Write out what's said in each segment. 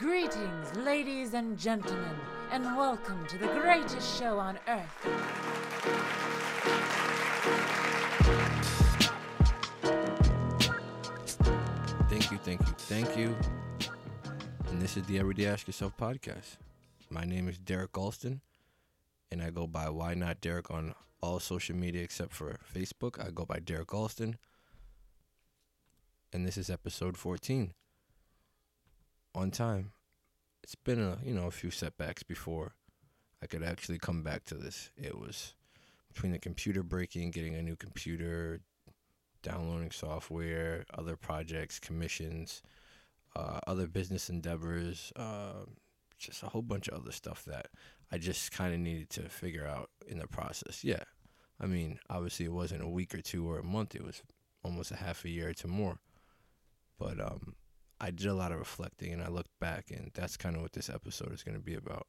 Greetings, ladies and gentlemen, and welcome to the greatest show on earth. Thank you, thank you, thank you. And this is the Everyday Ask Yourself podcast. My name is Derek Alston, and I go by Why Not Derek on all social media except for Facebook. I go by Derek Alston. And this is episode 14. On time. It's been a you know a few setbacks before I could actually come back to this. It was between the computer breaking, getting a new computer, downloading software, other projects, commissions, uh, other business endeavors, uh, just a whole bunch of other stuff that I just kind of needed to figure out in the process. Yeah. I mean, obviously it wasn't a week or two or a month, it was almost a half a year to more. But um, I did a lot of reflecting and I looked back and that's kind of what this episode is going to be about.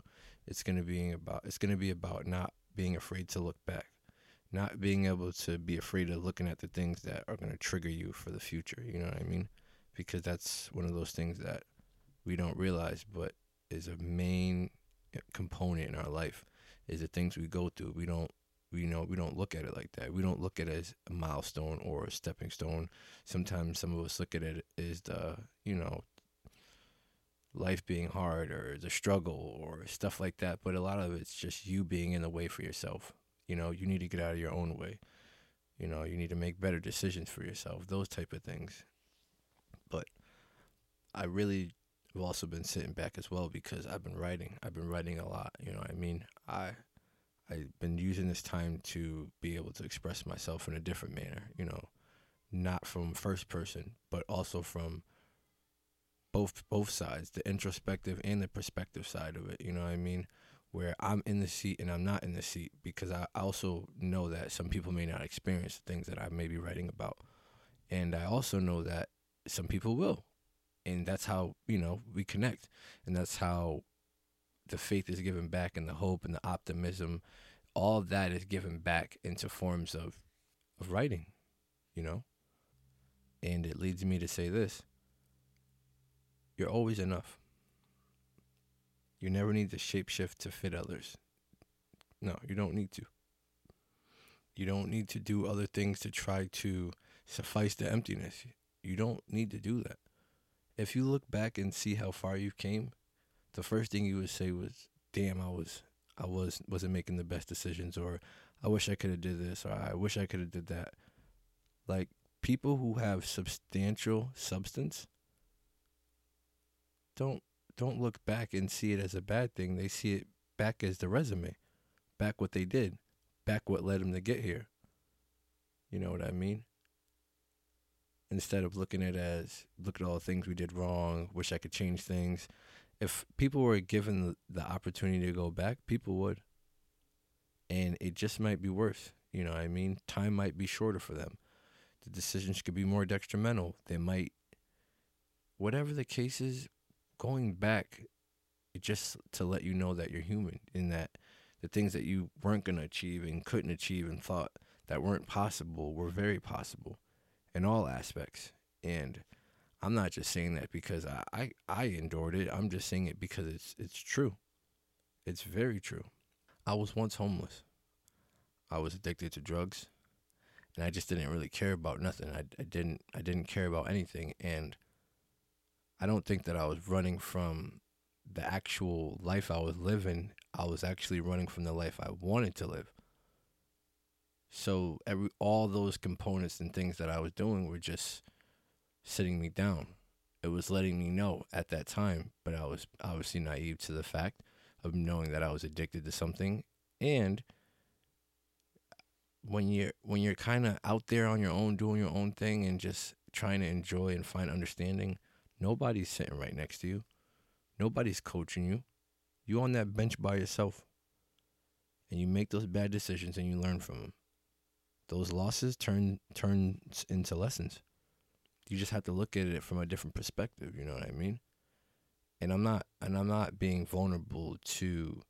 It's going to be about it's going to be about not being afraid to look back. Not being able to be afraid of looking at the things that are going to trigger you for the future, you know what I mean? Because that's one of those things that we don't realize but is a main eh, component in our life is the things we go through. We don't we, you know we don't look at it like that. We don't look at it as a milestone or a stepping stone. Sometimes some of us look at it as the you know life being hard or the struggle or stuff like that. But a lot of it's just you being in the way for yourself. You know, you need to get out of your own way. You know, you need to make better decisions for yourself. Those type of things. But I really have also been sitting back as well because I've been writing. I've been writing a lot. You know, I mean, I I've been using this time to be able to express myself in a different manner. You know, not from first person, but also from both both sides, the introspective and the perspective side of it. You know what I mean? Where I'm in the seat and I'm not in the seat because I also know that some people may not experience the things that I may be writing about, and I also know that some people will, and that's how you know we connect, and that's how the faith is given back, and the hope and the optimism, all of that is given back into forms of of writing, you know. And it leads me to say this you're always enough. You never need to shapeshift to fit others. No, you don't need to. You don't need to do other things to try to suffice the emptiness. You don't need to do that. If you look back and see how far you came, the first thing you would say was, "Damn, I was I was wasn't making the best decisions or I wish I could have did this or I wish I could have did that." Like people who have substantial substance don't don't look back and see it as a bad thing. They see it back as the resume, back what they did, back what led them to get here. You know what I mean? Instead of looking at it as look at all the things we did wrong, wish I could change things. If people were given the opportunity to go back, people would. And it just might be worse. You know what I mean? Time might be shorter for them. The decisions could be more detrimental. They might, whatever the case is, going back just to let you know that you're human and that the things that you weren't going to achieve and couldn't achieve and thought that weren't possible were mm-hmm. very possible in all aspects. And I'm not just saying that because I, I, I endured it. I'm just saying it because it's it's true. It's very true. I was once homeless. I was addicted to drugs and I just didn't really care about nothing. I, I didn't I didn't care about anything and I don't think that I was running from the actual life I was living. I was actually running from the life I wanted to live. So every all those components and things that I was doing were just sitting me down. It was letting me know at that time, but I was obviously naive to the fact of knowing that I was addicted to something and when you're when you're kind of out there on your own doing your own thing and just trying to enjoy and find understanding Nobody's sitting right next to you. Nobody's coaching you. You on that bench by yourself. And you make those bad decisions and you learn from them. Those losses turn turn into lessons. You just have to look at it from a different perspective, you know what I mean? And I'm not and I'm not being vulnerable to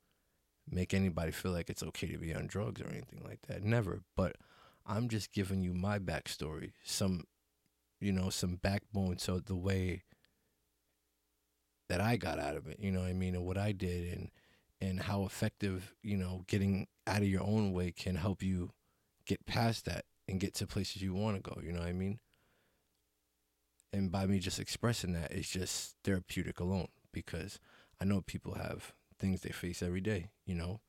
make anybody feel like it's okay to be on drugs or anything like that. Never. But I'm just giving you my backstory, some you know, some backbone so the way that I got out of it, you know what I mean, and what I did and and how effective, you know, getting out of your own way can help you get past that and get to places you want to go, you know what I mean? And by me just expressing that, it's just therapeutic alone because I know people have things they face every day, you know,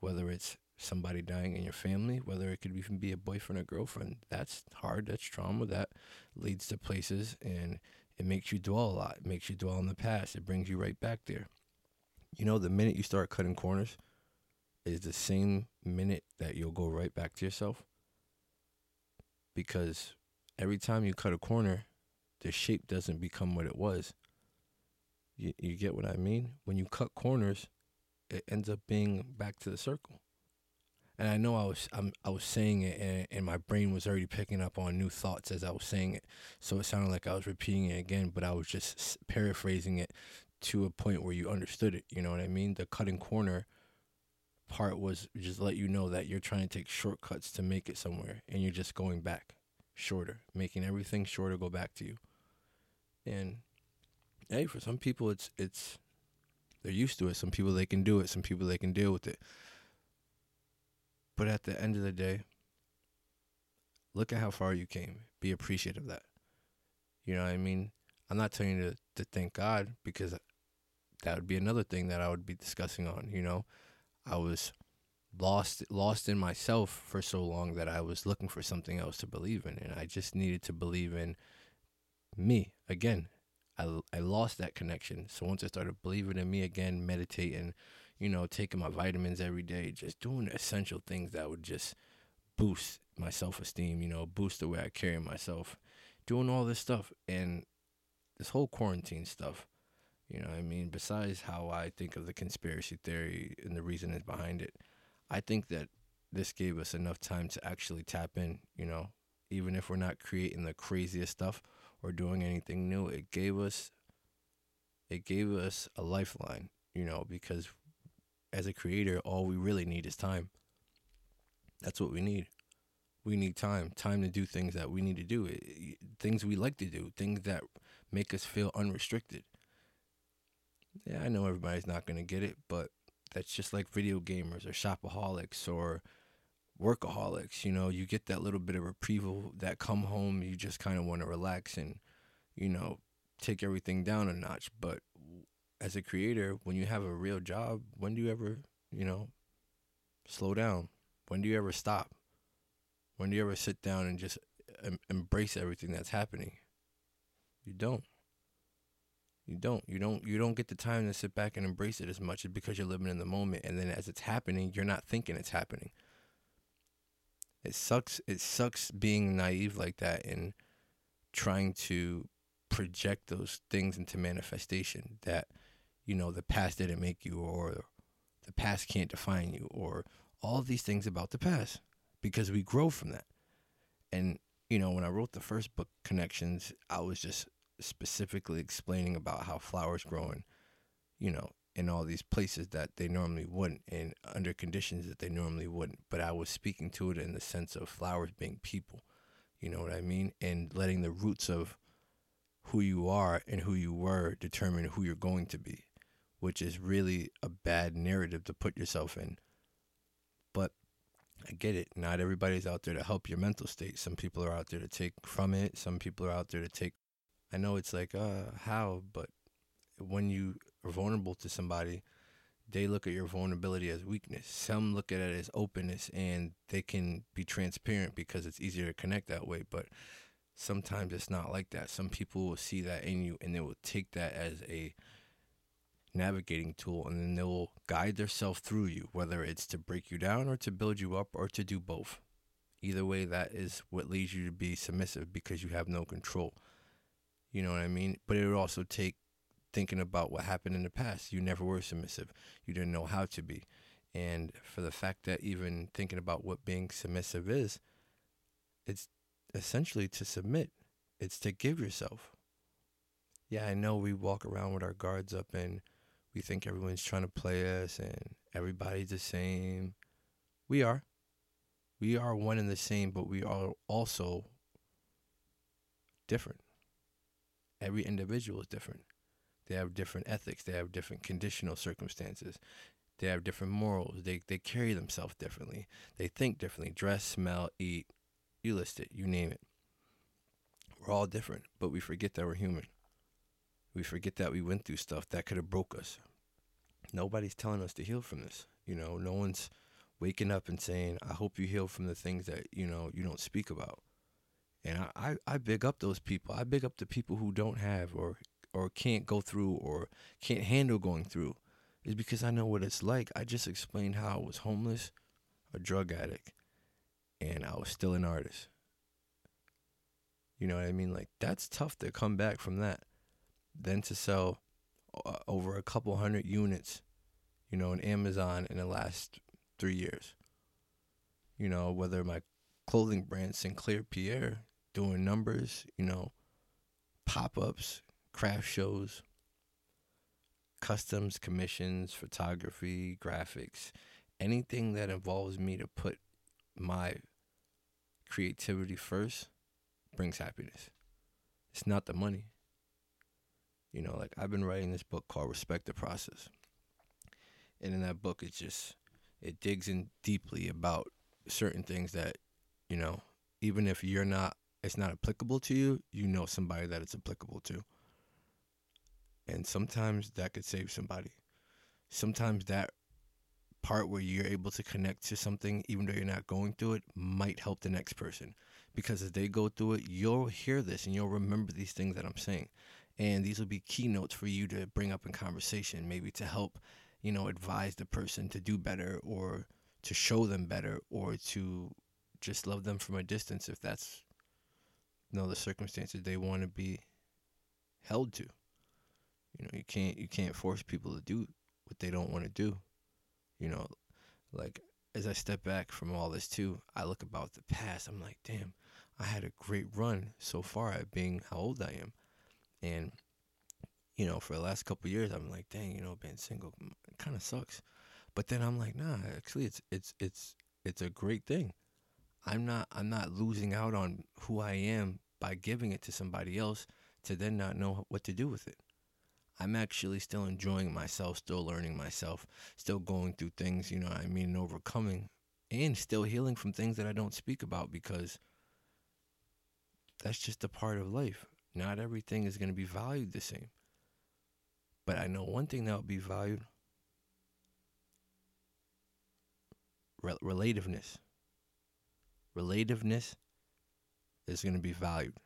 whether it's somebody dying in your family, whether it could even be a boyfriend or girlfriend. That's hard. That's trauma. That leads to places and it makes you dwell a lot. It makes you dwell in the past. It brings you right back there. You know, the minute you start cutting corners is the same minute that you'll go right back to yourself. Because every time you cut a corner, the shape doesn't become what it was. You, you get what I mean? When you cut corners, it ends up being back to the circle and I know I was I'm, I was saying it, and, and my brain was already picking up on new thoughts as I was saying it, so it sounded like I was repeating it again, but I was just paraphrasing it to a point where you understood it. You know what I mean? The cutting corner part was just let you know that you're trying to take shortcuts to make it somewhere, and you're just going back shorter, making everything shorter go back to you. And hey, for some people, it's it's they're used to it. Some people they can do it. Some people they can deal with it. But at the end of the day, look at how far you came. Be appreciative of that. You know what I mean? I'm not telling you to, to thank God because that would be another thing that I would be discussing on, you know. I was lost lost in myself for so long that I was looking for something else to believe in and I just needed to believe in me again. I I lost that connection. So once I started believing in me again, meditating, you know, taking my vitamins every day, just doing essential things that would just boost my self esteem, you know, boost the way I carry myself, doing all this stuff. And this whole quarantine stuff, you know I mean? Besides how I think of the conspiracy theory and the reasoning behind it, I think that this gave us enough time to actually tap in, you know, even if we're not creating the craziest stuff or doing anything new, it gave us it gave us a lifeline, you know, because as a creator, all we really need is time. That's what we need. We need time, time to do things that we need to do, eh, things we like to do, things that make us feel unrestricted. Yeah, I know everybody's not going to get it, but that's just like video gamers or shopaholics or workaholics. You know, you get that little bit of reprieve that come home, you just kind of want to relax and, you know, take everything down a notch. But as a creator, when you have a real job, when do you ever, you know, slow down? When do you ever stop? When do you ever sit down and just em- embrace everything that's happening? You don't. You don't. You don't. You don't get the time to sit back and embrace it as much because you're living in the moment, and then as it's happening, you're not thinking it's happening. It sucks. It sucks being naive like that and trying to project those things into manifestation that you know, the past didn't make you or the past can't define you or all these things about the past because we grow from that. And, you know, when I wrote the first book, Connections, I was just specifically explaining about how flowers grow in, you know, in all these places that they normally wouldn't and under conditions that they normally wouldn't. But I was speaking to it in the sense of flowers being people. You know what I mean? And letting the roots of who you are and who you were determine who you're going to be which is really a bad narrative to put yourself in. But I get it. Not everybody's out there to help your mental state. Some people are out there to take from it. Some people are out there to take. I know it's like, uh, how? But when you are vulnerable to somebody, they look at your vulnerability as weakness. Some look at it as openness and they can be transparent because it's easier to connect that way. But sometimes it's not like that. Some people will see that in you and they will take that as a navigating tool and then they'll guide themselves through you, whether it's to break you down or to build you up or to do both. Either way, that is what leads you to be submissive because you have no control. You know what I mean? But it would also take thinking about what happened in the past. You never were submissive, you didn't know how to be. And for the fact that even thinking about what being submissive is, it's essentially to submit, it's to give yourself. Yeah, I know we walk around with our guards up and we think everyone's trying to play us and everybody's the same. We are. We are one and the same, but we are also different. Every individual is different. They have different ethics. They have different conditional circumstances. They have different morals. They they carry themselves differently. They think differently. Dress, smell, eat. You list it. You name it. We're all different, but we forget that we're human. We forget that we went through stuff that could have broke us. Nobody's telling us to heal from this. You know, no one's waking up and saying, "I hope you heal from the things that you know you don't speak about." And I, I, I big up those people. I big up the people who don't have or or can't go through or can't handle going through is because I know what it's like. I just explained how I was homeless, a drug addict, and I was still an artist. You know what I mean? Like that's tough to come back from that. Then to sell uh, over a couple hundred units, you know, in Amazon in the last 3 years. You know, whether my clothing brand Sinclair Pierre doing numbers, you know, pop-ups, craft shows, customs, commissions, photography, graphics, anything that involves me to put my creativity first brings happiness. It's not the money. You know, like I've been writing this book called Respect the Process. And in that book it's just it digs in deeply about certain things that, you know, even if you're not it's not applicable to you, you know somebody that it's applicable to. And sometimes that could save somebody. Sometimes that part where you're able to connect to something, even though you're not going through it, might help the next person. Because as they go through it, you'll hear this and you'll remember these things that I'm saying. And these will be keynotes for you to bring up in conversation, maybe to help, you know, advise the person to do better or to show them better or to just love them from a distance if that's you know the circumstances they want to be held to. You know, you can't you can't force people to do what they don't want to do. You know, like as I step back from all this too, I look about the past. I'm like, damn, I had a great run so far at being how old I am, and you know, for the last couple years, I'm like, dang, you know, being single kind of sucks. But then I'm like, nah, actually, it's it's it's it's a great thing. I'm not I'm not losing out on who I am by giving it to somebody else to then not know what to do with it. I'm actually still enjoying myself, still learning myself, still going through things, you know I mean, overcoming and still healing from things that I don't speak about because that's just a part of life. Not everything is going to be valued the same. But I know one thing that will be valued Rel- relativeness. Relativeness is going to be valued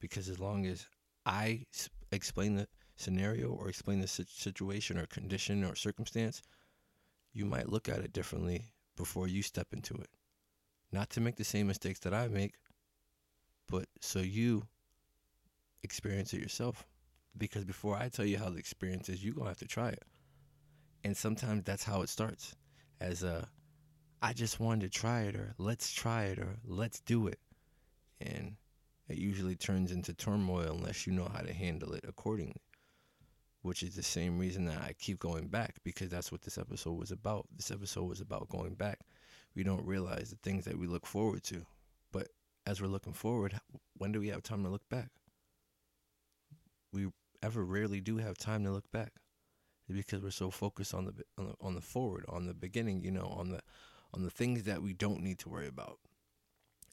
because as long as I explain the scenario or explain the situation or condition or circumstance, you might look at it differently before you step into it. Not to make the same mistakes that I make, but so you experience it yourself. Because before I tell you how the experience is, you're going to have to try it. And sometimes that's how it starts as a, I just wanted to try it, or let's try it, or let's do it. And it usually turns into turmoil unless you know how to handle it accordingly which is the same reason that I keep going back because that's what this episode was about. This episode was about going back. We don't realize the things that we look forward to, but as we're looking forward, when do we have time to look back? We ever rarely do have time to look back. Because we're so focused on the on the, on the forward, on the beginning, you know, on the on the things that we don't need to worry about.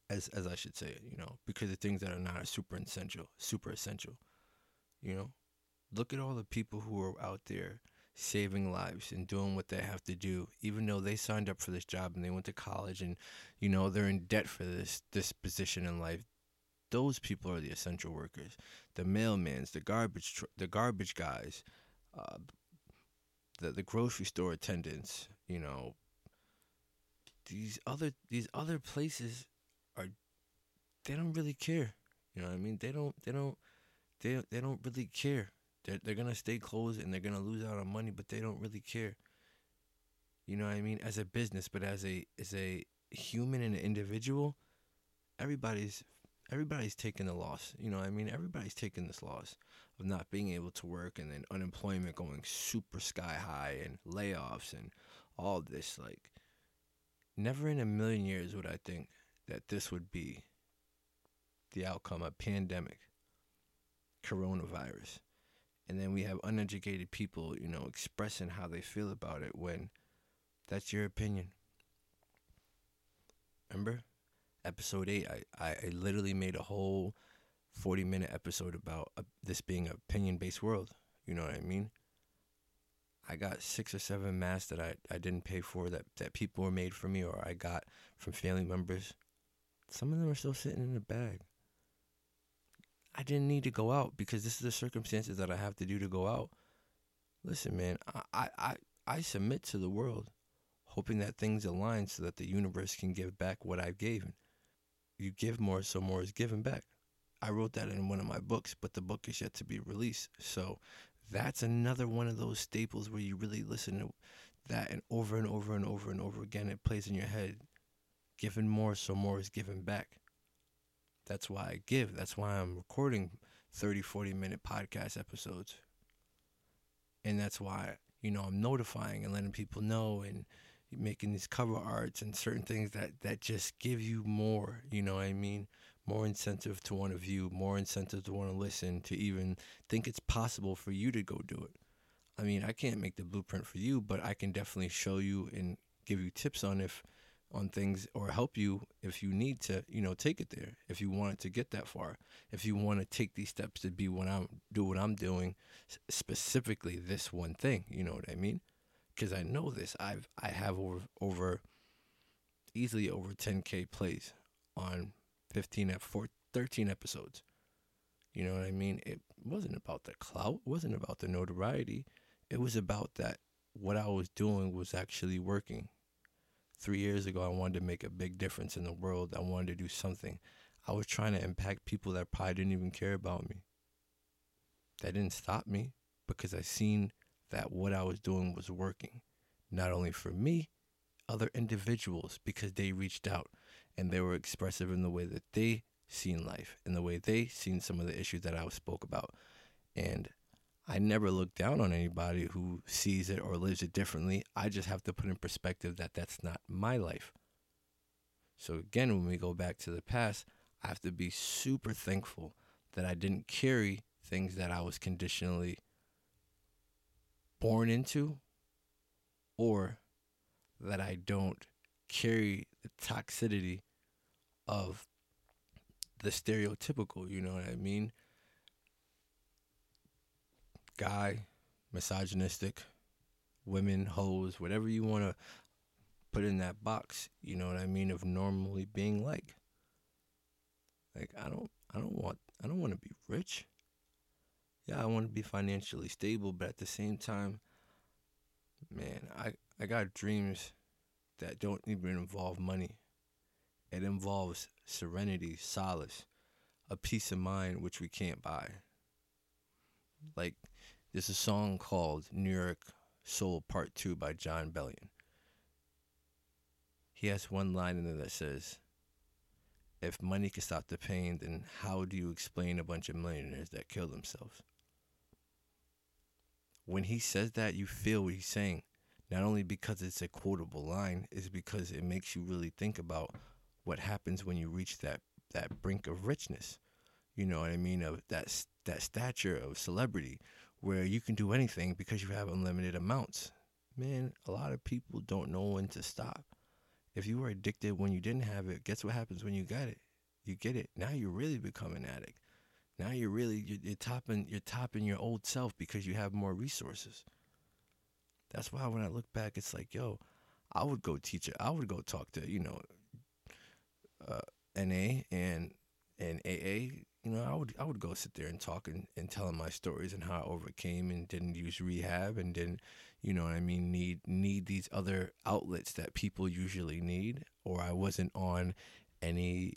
As as I should say you know, because the things that are not are super essential, super essential, you know look at all the people who are out there saving lives and doing what they have to do even though they signed up for this job and they went to college and you know they're in debt for this this position in life. Those people are the essential workers. The mailmans the garbage tr- the garbage guys uh, the the grocery store attendants you know. These other these other places are they don't really care. You know what i mean? They don't they don't they, they don't really care they're, they're going to stay closed and they're going to lose out on money, but they don't really care. You know what I mean? As a business, but as a as a human and an individual, everybody's everybody's taking the loss. You know what I mean? Everybody's taking this loss of not being able to work and then unemployment going super sky high and layoffs and all this like never in a million years would I think that this would be the outcome of pandemic coronavirus And then we have uneducated people, you know, expressing how they feel about it when that's your opinion. Remember? Episode 8, I, I, literally made a whole 40 minute episode about uh, this being an opinion based world. You know what I mean? I got six or seven masks that I, I didn't pay for that, that people were made for me or I got from family members. Some of them are still sitting in the bag. I didn't need to go out because this is the circumstances that I have to do to go out. Listen, man, I, I, I submit to the world, hoping that things align so that the universe can give back what I've given. You give more, so more is given back. I wrote that in one of my books, but the book is yet to be released. So that's another one of those staples where you really listen to that and over and over and over and over again it plays in your head. Given more, so more is given back. That's why I give. That's why I'm recording 30, 40 minute podcast episodes. And that's why, you know, I'm notifying and letting people know and making these cover arts and certain things that, that just give you more, you know what I mean? More incentive to want to view, more incentive to want to listen, to even think it's possible for you to go do it. I mean, I can't make the blueprint for you, but I can definitely show you and give you tips on if on things or help you if you need to, you know, take it there. If you want it to get that far, if you want to take these steps to be what I'm do what I'm doing, specifically this one thing, you know what I mean? Because I know this. I've I have over over easily over 10k plays on 15 at 4 13 episodes. You know what I mean? It wasn't about the clout, it wasn't about the notoriety. It was about that what I was doing was actually working three years ago, I wanted to make a big difference in the world. I wanted to do something. I was trying to impact people that probably didn't even care about me. That didn't stop me because I seen that what I was doing was working, not only for me, other individuals because they reached out and they were expressive in the way that they seen life and the way they seen some of the issues that I spoke about. And I never look down on anybody who sees it or lives it differently. I just have to put in perspective that that's not my life. So, again, when we go back to the past, I have to be super thankful that I didn't carry things that I was conditionally born into or that I don't carry the toxicity of the stereotypical, you know what I mean? Guy, misogynistic, women, hoes, whatever you want to put in that box, you know what I mean, of normally being like. Like I don't I don't want I don't want to be rich. Yeah, I want to be financially stable, but at the same time, man, I I got dreams that don't even involve money. It involves serenity, solace, a peace of mind which we can't buy. Like there's a song called New York Soul Part 2 by Jon Bellion. He has one line in there that says, If money can stop the pain, then how do you explain a bunch of millionaires that kill themselves? When he says that, you feel what he's saying. Not only because it's a quotable line, is because it makes you really think about what happens when you reach that, that brink of richness. You know what I mean? Of that that stature of celebrity where you can do anything because you have unlimited amounts. Man, a lot of people don't know when to stop. If you were addicted when you didn't have it, guess what happens when you got it? You get it. Now you really become an addict. Now you're really you're, you're topping you're topping your old self because you have more resources. That's why when I look back, it's like, yo, I would go teach it. I would go talk to you know, uh, NA and and AA you know, I would I would go sit there and talk and, and telling my stories and how I overcame and didn't use rehab and didn't, you know what I mean, need need these other outlets that people usually need, or I wasn't on any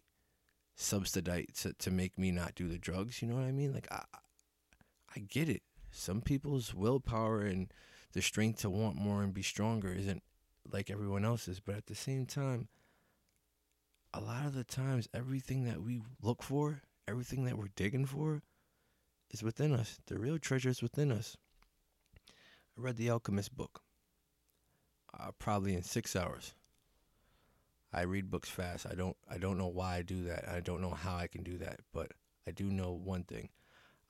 subsidized to, to make me not do the drugs, you know what I mean? Like I I get it. Some people's willpower and the strength to want more and be stronger isn't like everyone else's, but at the same time, a lot of the times everything that we look for everything that we're digging for is within us. The real treasure is within us. I read the Alchemist book, uh, probably in six hours. I read books fast. I don't. I don't know why I do that. I don't know how I can do that, but I do know one thing.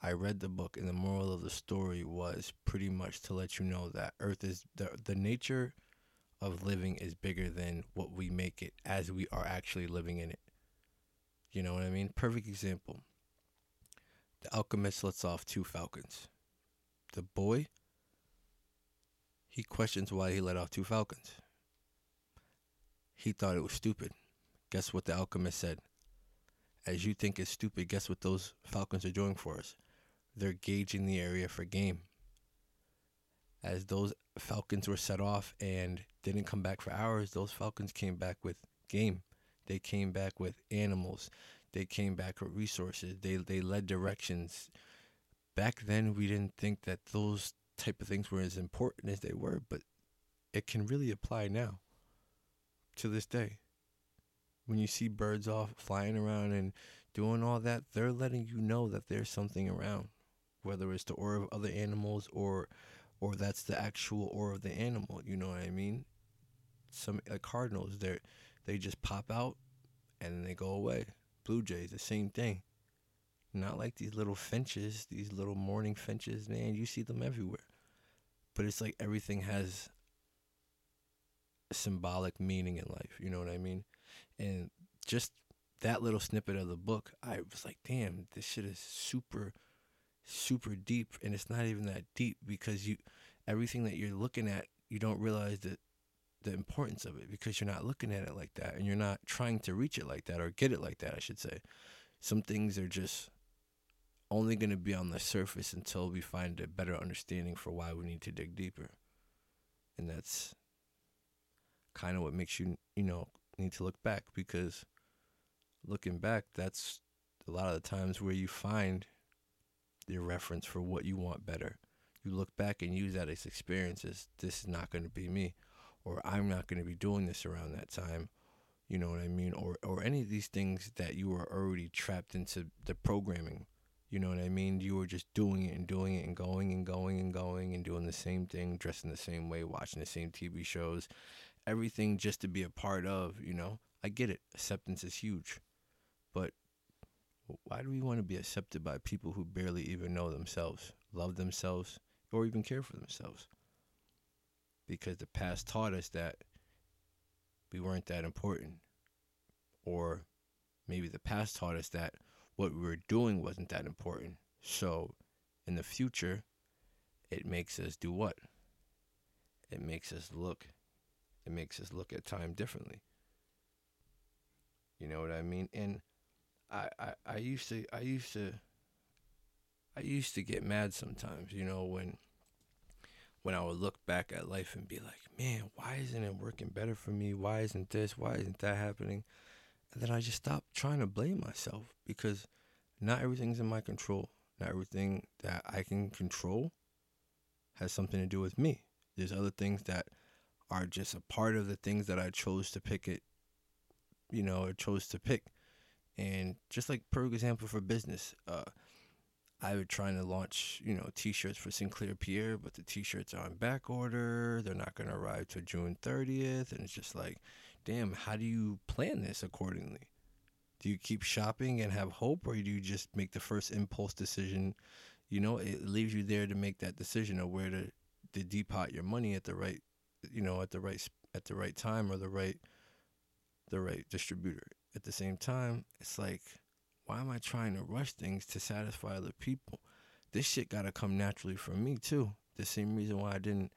I read the book, and the moral of the story was pretty much to let you know that Earth is the the nature of living is bigger than what we make it as we are actually living in it. You know what I mean? Perfect example. The alchemist lets off two falcons. The boy, he questions why he let off two falcons. He thought it was stupid. Guess what the alchemist said? As you think it's stupid, guess what those falcons are doing for us? They're gauging the area for game. As those falcons were set off and didn't come back for hours, those falcons came back with game. They came back with animals. They came back with resources. They they led directions. Back then we didn't think that those type of things were as important as they were, but it can really apply now. To this day. When you see birds off flying around and doing all that, they're letting you know that there's something around. Whether it's the aura of other animals or or that's the actual aura of the animal, you know what I mean? Some like cardinals, they they just pop out and then they go away. Blue Jays, the same thing. Not like these little finches, these little morning finches, man. You see them everywhere. But it's like everything has symbolic meaning in life. You know what I mean? And just that little snippet of the book, I was like, damn, this shit is super, super deep. And it's not even that deep because you, everything that you're looking at, you don't realize that the importance of it because you're not looking at it like that and you're not trying to reach it like that or get it like that, I should say. Some things are just only going to be on the surface until we find a better understanding for why we need to dig deeper. And that's kind of what makes you, you know, need to look back because looking back, that's a lot of the times where you find your reference for what you want better. You look back and use that as experiences. This is not going to be me or I'm not going to be doing this around that time. You know what I mean? Or or any of these things that you were already trapped into the programming. You know what I mean? You were just doing it and doing it and going and going and going and doing the same thing, dressing the same way, watching the same TV shows, everything just to be a part of, you know? I get it. Acceptance is huge. But why do we want to be accepted by people who barely even know themselves, love themselves, or even care for themselves? Because the past taught us that we weren't that important. Or maybe the past taught us that what we were doing wasn't that important. So in the future, it makes us do what? It makes us look. It makes us look at time differently. You know what I mean? And I, I, I used to I used to I used to get mad sometimes, you know, when when I would look back at life and be like, man, why isn't it working better for me? Why isn't this? Why isn't that happening? And then I just stopped trying to blame myself because not everything's in my control. Not everything that I can control has something to do with me. There's other things that are just a part of the things that I chose to pick it, you know, or chose to pick. And just like per example for business, uh, I was trying to launch, you know, T-shirts for Sinclair Pierre, but the T-shirts are on back order. They're not going to arrive till June 30th, and it's just like, damn, how do you plan this accordingly? Do you keep shopping and have hope, or do you just make the first impulse decision? You know, it leaves you there to make that decision of where to, to depot your money at the right, you know, at the right at the right time or the right the right distributor. At the same time, it's like why am I trying to rush things to satisfy other people? This shit gotta come naturally from me too. The same reason why I didn't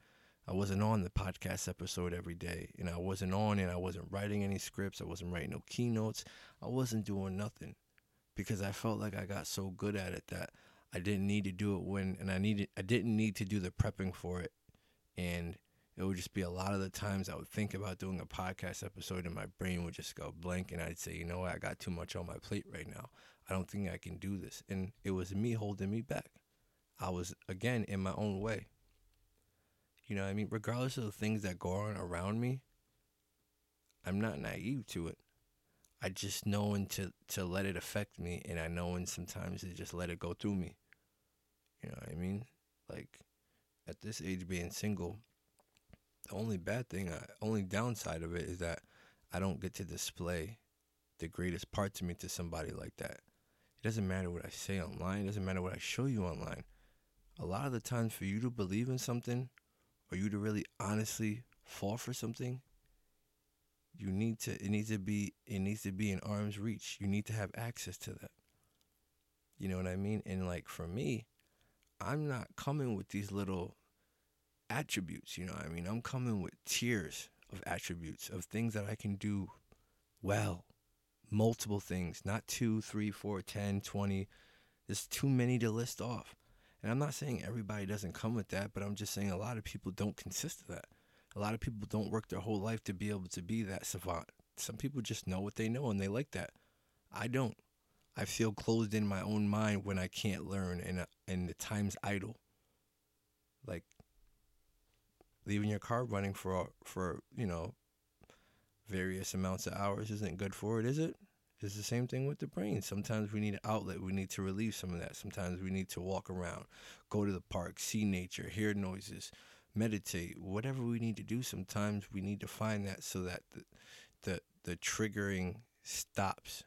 I wasn't on the podcast episode every day. And I wasn't on it. I wasn't writing any scripts. I wasn't writing no keynotes. I wasn't doing nothing. Because I felt like I got so good at it that I didn't need to do it when and I needed I didn't need to do the prepping for it. And it would just be a lot of the times I would think about doing a podcast episode and my brain would just go blank and I'd say, you know what, I got too much on my plate right now. I don't think I can do this. And it was me holding me back. I was, again, in my own way. You know I mean? Regardless of the things that go on around me, I'm not naive to it. I just know when to, to let it affect me and I know when sometimes to just let it go through me. You know what I mean? Like, at this age being single, the only bad thing, uh, only downside of it is that I don't get to display the greatest part to me to somebody like that. It doesn't matter what I say online, it doesn't matter what I show you online. A lot of the times, for you to believe in something or you to really honestly fall for something, you need to it needs to be it needs to be in arm's reach. You need to have access to that. You know what I mean? And like for me, I'm not coming with these little attributes, you know I mean? I'm coming with tiers of attributes of things that I can do well. Multiple things, not two, three, four, ten, twenty. There's too many to list off. And I'm not saying everybody doesn't come with that, but I'm just saying a lot of people don't consist of that. A lot of people don't work their whole life to be able to be that savant. Some people just know what they know and they like that. I don't. I feel closed in my own mind when I can't learn and uh, and the time's idle. Like leaving your car running for for you know various amounts of hours isn't good for it, is it? It's the same thing with the brain. Sometimes we need an outlet. We need to relieve some of that. Sometimes we need to walk around, go to the park, see nature, hear noises, meditate, whatever we need to do. Sometimes we need to find that so that the the, the triggering stops.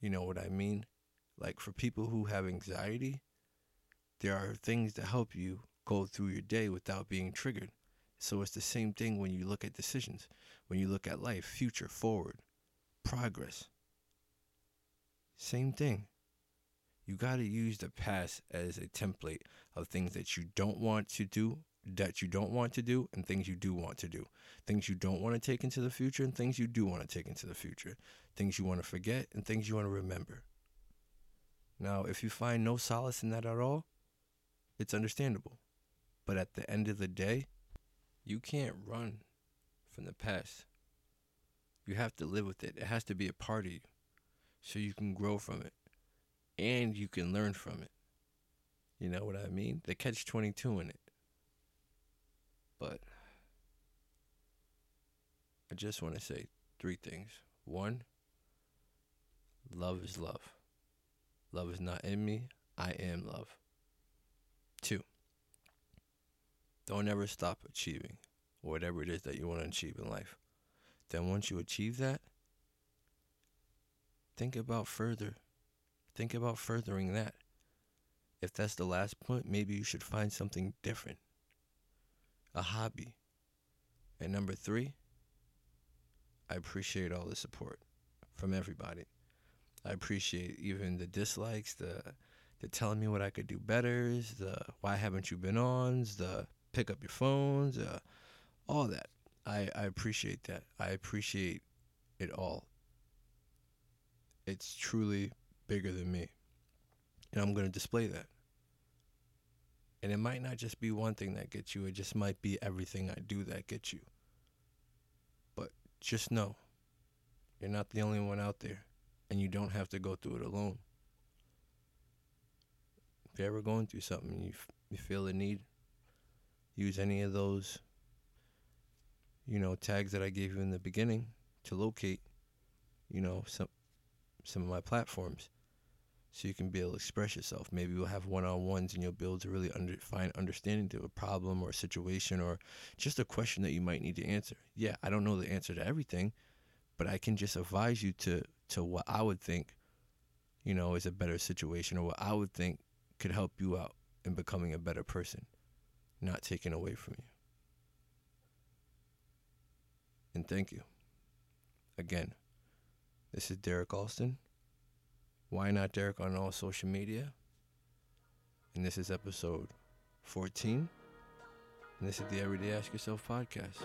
You know what I mean? Like for people who have anxiety, there are things that help you go through your day without being triggered. So it's the same thing when you look at decisions, when you look at life, future, forward, progress. Same thing. You got to use the past as a template of things that you don't want to do, that you don't want to do, and things you do want to do. Things you don't want to take into the future, and things you do want to take into the future. Things you want to forget, and things you want to remember. Now, if you find no solace in that at all, it's understandable. But at the end of the day, you can't run from the past. You have to live with it. It has to be a part of you so you can grow from it and you can learn from it. You know what I mean? The catch 22 in it. But I just want to say three things. One, love is love. Love is not in me, I am love. Two, don't ever stop achieving whatever it is that you want to achieve in life. Then once you achieve that, think about further. Think about furthering that. If that's the last point, maybe you should find something different. A hobby. And number three, I appreciate all the support from everybody. I appreciate even the dislikes, the the telling me what I could do better, the why haven't you been on, the pick up your phones, uh, all that. I, I appreciate that. I appreciate it all. It's truly bigger than me. And I'm going to display that. And it might not just be one thing that gets you, it just might be everything I do that gets you. But just know you're not the only one out there, and you don't have to go through it alone. If you're ever going through something, you, f- you feel a need, use any of those, you know, tags that I gave you in the beginning to locate, you know, some some of my platforms, so you can be able to express yourself. Maybe we'll have one-on-ones, and you'll be able to really under, find understanding to a problem or a situation or just a question that you might need to answer. Yeah, I don't know the answer to everything, but I can just advise you to to what I would think, you know, is a better situation or what I would think could help you out in becoming a better person not taken away from you. And thank you. Again, this is Derek Alston. Why not Derek on all social media? And this is episode 14. And this is the Everyday Ask Yourself podcast.